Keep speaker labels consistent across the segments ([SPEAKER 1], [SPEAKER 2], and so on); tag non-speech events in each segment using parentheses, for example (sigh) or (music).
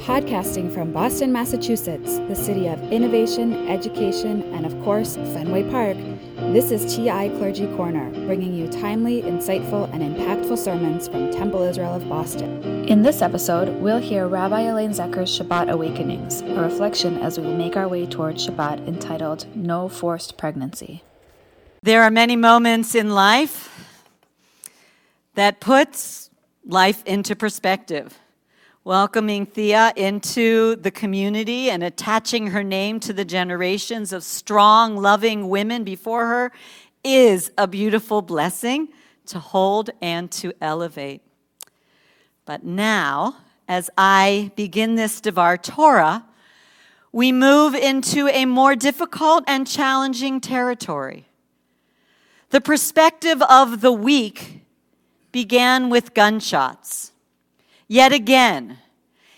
[SPEAKER 1] Podcasting from Boston, Massachusetts, the city of innovation, education, and of course, Fenway Park, this is TI Clergy Corner, bringing you timely, insightful, and impactful sermons from Temple Israel of Boston. In this episode, we'll hear Rabbi Elaine Zecher's Shabbat Awakenings, a reflection as we make our way towards Shabbat entitled No Forced Pregnancy.
[SPEAKER 2] There are many moments in life that puts life into perspective welcoming Thea into the community and attaching her name to the generations of strong, loving women before her is a beautiful blessing to hold and to elevate. But now, as I begin this Devar Torah, we move into a more difficult and challenging territory. The perspective of the week began with gunshots. Yet again,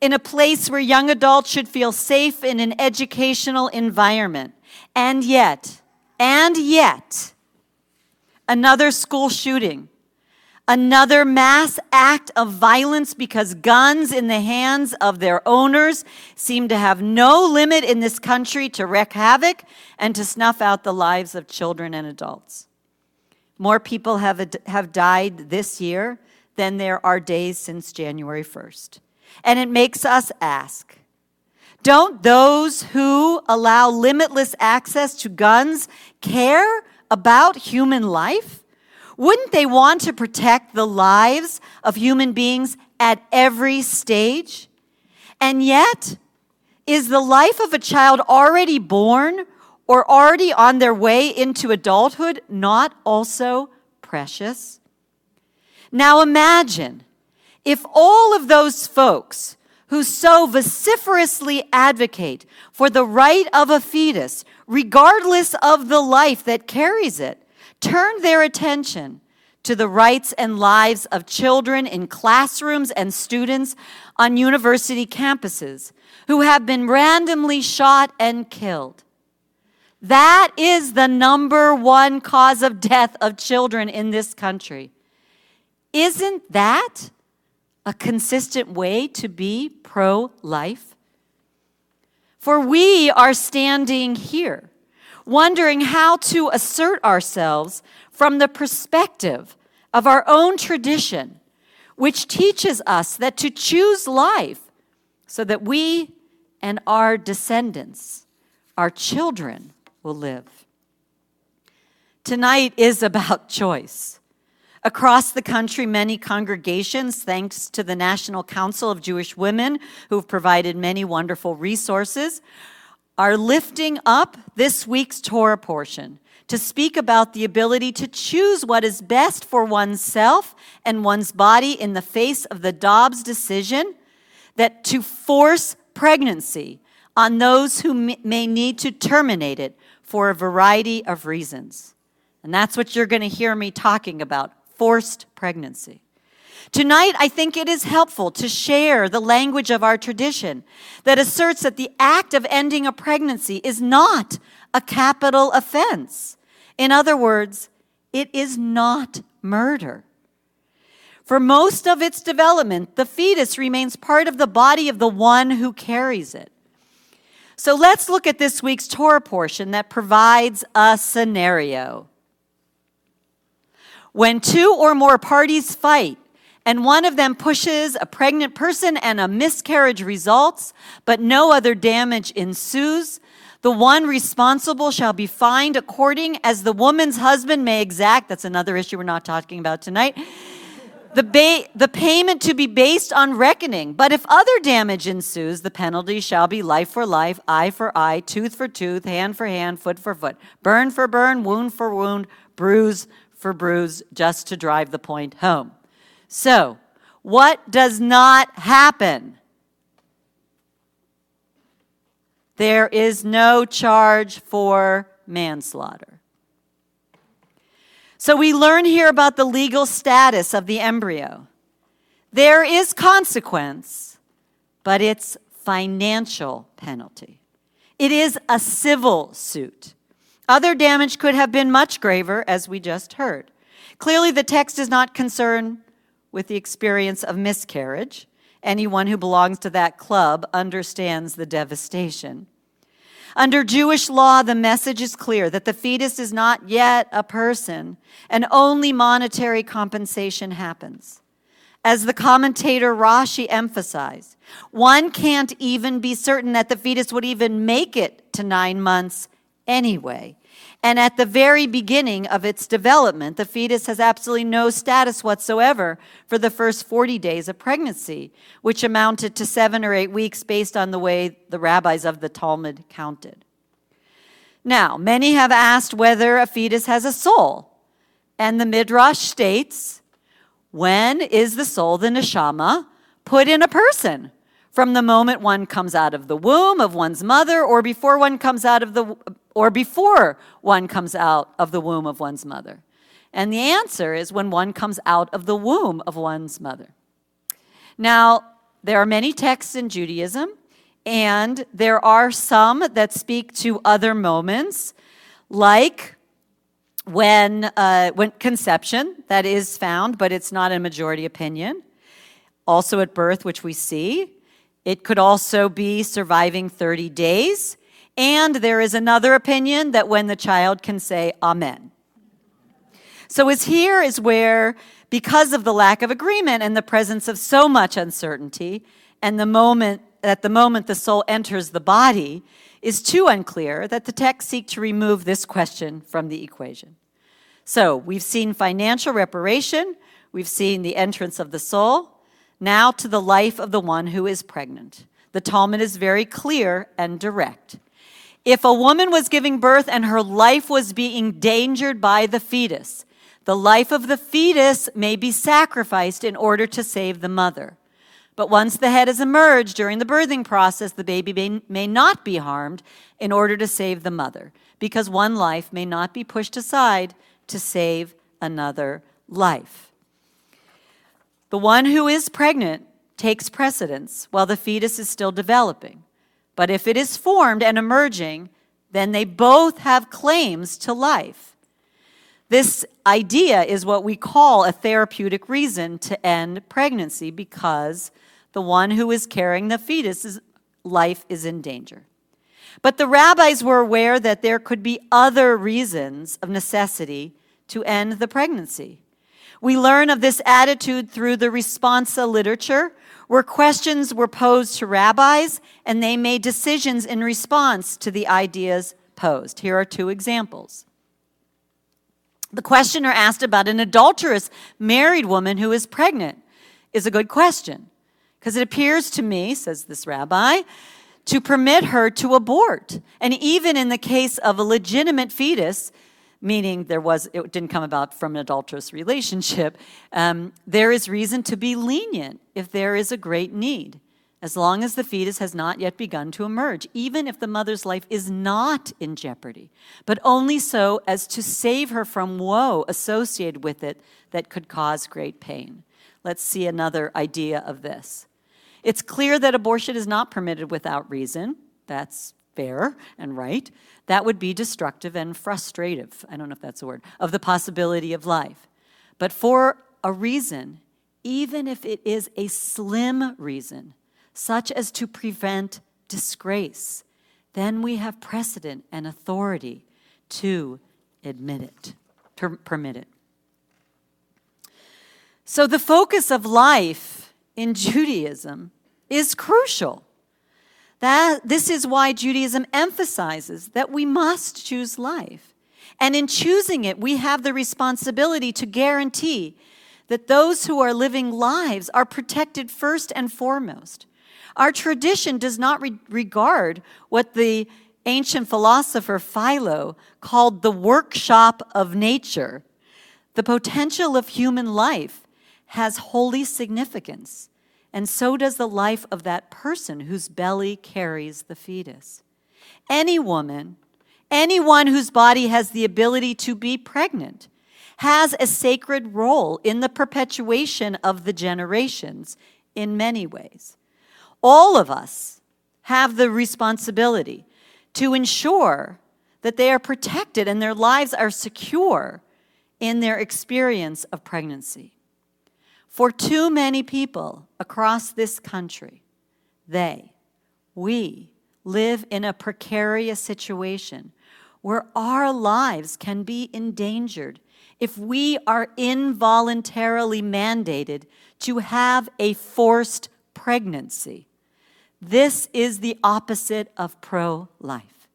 [SPEAKER 2] in a place where young adults should feel safe in an educational environment. And yet, and yet, another school shooting, another mass act of violence because guns in the hands of their owners seem to have no limit in this country to wreak havoc and to snuff out the lives of children and adults. More people have, have died this year than there are days since January 1st. And it makes us ask Don't those who allow limitless access to guns care about human life? Wouldn't they want to protect the lives of human beings at every stage? And yet, is the life of a child already born or already on their way into adulthood not also precious? Now imagine if all of those folks who so vociferously advocate for the right of a fetus, regardless of the life that carries it, turn their attention to the rights and lives of children in classrooms and students on university campuses who have been randomly shot and killed. That is the number one cause of death of children in this country. Isn't that a consistent way to be pro life? For we are standing here wondering how to assert ourselves from the perspective of our own tradition, which teaches us that to choose life so that we and our descendants, our children, will live. Tonight is about (laughs) choice. Across the country, many congregations, thanks to the National Council of Jewish Women, who've provided many wonderful resources, are lifting up this week's Torah portion to speak about the ability to choose what is best for oneself and one's body in the face of the Dobbs decision that to force pregnancy on those who may need to terminate it for a variety of reasons. And that's what you're going to hear me talking about forced pregnancy. Tonight, I think it is helpful to share the language of our tradition that asserts that the act of ending a pregnancy is not a capital offense. In other words, it is not murder. For most of its development, the fetus remains part of the body of the one who carries it. So let's look at this week's Torah portion that provides a scenario. When two or more parties fight, and one of them pushes a pregnant person and a miscarriage results, but no other damage ensues, the one responsible shall be fined according as the woman's husband may exact. That's another issue we're not talking about tonight. The, ba- the payment to be based on reckoning. But if other damage ensues, the penalty shall be life for life, eye for eye, tooth for tooth, hand for hand, foot for foot, burn for burn, wound for wound, bruise for bruise just to drive the point home. So, what does not happen? There is no charge for manslaughter. So, we learn here about the legal status of the embryo. There is consequence, but it's financial penalty. It is a civil suit. Other damage could have been much graver, as we just heard. Clearly, the text is not concerned with the experience of miscarriage. Anyone who belongs to that club understands the devastation. Under Jewish law, the message is clear that the fetus is not yet a person, and only monetary compensation happens. As the commentator Rashi emphasized, one can't even be certain that the fetus would even make it to nine months anyway. And at the very beginning of its development, the fetus has absolutely no status whatsoever for the first 40 days of pregnancy, which amounted to seven or eight weeks based on the way the rabbis of the Talmud counted. Now, many have asked whether a fetus has a soul. And the Midrash states when is the soul, the neshama, put in a person? From the moment one comes out of the womb of one's mother or before one comes out of the or before one comes out of the womb of one's mother? And the answer is when one comes out of the womb of one's mother. Now, there are many texts in Judaism, and there are some that speak to other moments, like when, uh, when conception, that is found, but it's not a majority opinion. Also at birth, which we see. It could also be surviving 30 days. And there is another opinion that when the child can say Amen. So, is here is where, because of the lack of agreement and the presence of so much uncertainty, and the moment at the moment the soul enters the body, is too unclear that the text seek to remove this question from the equation. So, we've seen financial reparation, we've seen the entrance of the soul, now to the life of the one who is pregnant. The Talmud is very clear and direct. If a woman was giving birth and her life was being endangered by the fetus, the life of the fetus may be sacrificed in order to save the mother. But once the head has emerged during the birthing process, the baby may, may not be harmed in order to save the mother, because one life may not be pushed aside to save another life. The one who is pregnant takes precedence while the fetus is still developing. But if it is formed and emerging, then they both have claims to life. This idea is what we call a therapeutic reason to end pregnancy because the one who is carrying the fetus' life is in danger. But the rabbis were aware that there could be other reasons of necessity to end the pregnancy. We learn of this attitude through the responsa literature, where questions were posed to rabbis and they made decisions in response to the ideas posed. Here are two examples. The questioner asked about an adulterous married woman who is pregnant is a good question because it appears to me, says this rabbi, to permit her to abort. And even in the case of a legitimate fetus, meaning there was it didn't come about from an adulterous relationship um, there is reason to be lenient if there is a great need as long as the fetus has not yet begun to emerge even if the mother's life is not in jeopardy but only so as to save her from woe associated with it that could cause great pain. Let's see another idea of this. It's clear that abortion is not permitted without reason. That's fair and right, that would be destructive and frustrative. I don't know if that's a word, of the possibility of life. But for a reason, even if it is a slim reason, such as to prevent disgrace, then we have precedent and authority to admit it, to permit it. So the focus of life in Judaism is crucial. That, this is why Judaism emphasizes that we must choose life. And in choosing it, we have the responsibility to guarantee that those who are living lives are protected first and foremost. Our tradition does not re- regard what the ancient philosopher Philo called the workshop of nature. The potential of human life has holy significance and so does the life of that person whose belly carries the fetus. Any woman, anyone whose body has the ability to be pregnant, has a sacred role in the perpetuation of the generations in many ways. All of us have the responsibility to ensure that they are protected and their lives are secure in their experience of pregnancy. For too many people across this country, they, we, live in a precarious situation where our lives can be endangered if we are involuntarily mandated to have a forced pregnancy. This is the opposite of pro life.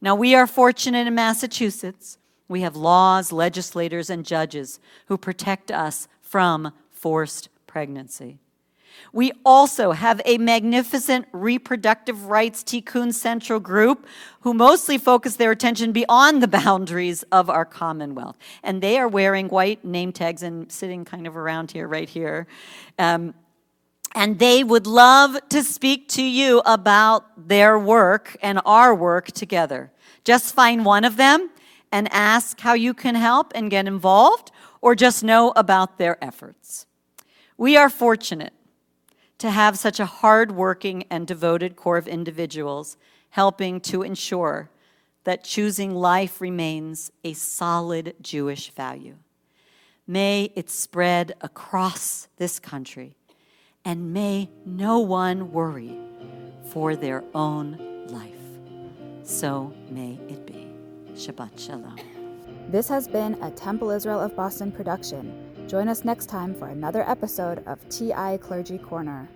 [SPEAKER 2] Now, we are fortunate in Massachusetts. We have laws, legislators, and judges who protect us from forced pregnancy. We also have a magnificent reproductive rights Tikkun Central group who mostly focus their attention beyond the (laughs) boundaries of our Commonwealth. And they are wearing white name tags and sitting kind of around here, right here. Um, and they would love to speak to you about their work and our work together. Just find one of them and ask how you can help and get involved, or just know about their efforts. We are fortunate to have such a hardworking and devoted core of individuals helping to ensure that choosing life remains a solid Jewish value. May it spread across this country, and may no one worry for their own life. So may it be. Shabbat Shalom.
[SPEAKER 1] This has been a Temple Israel of Boston production. Join us next time for another episode of TI Clergy Corner.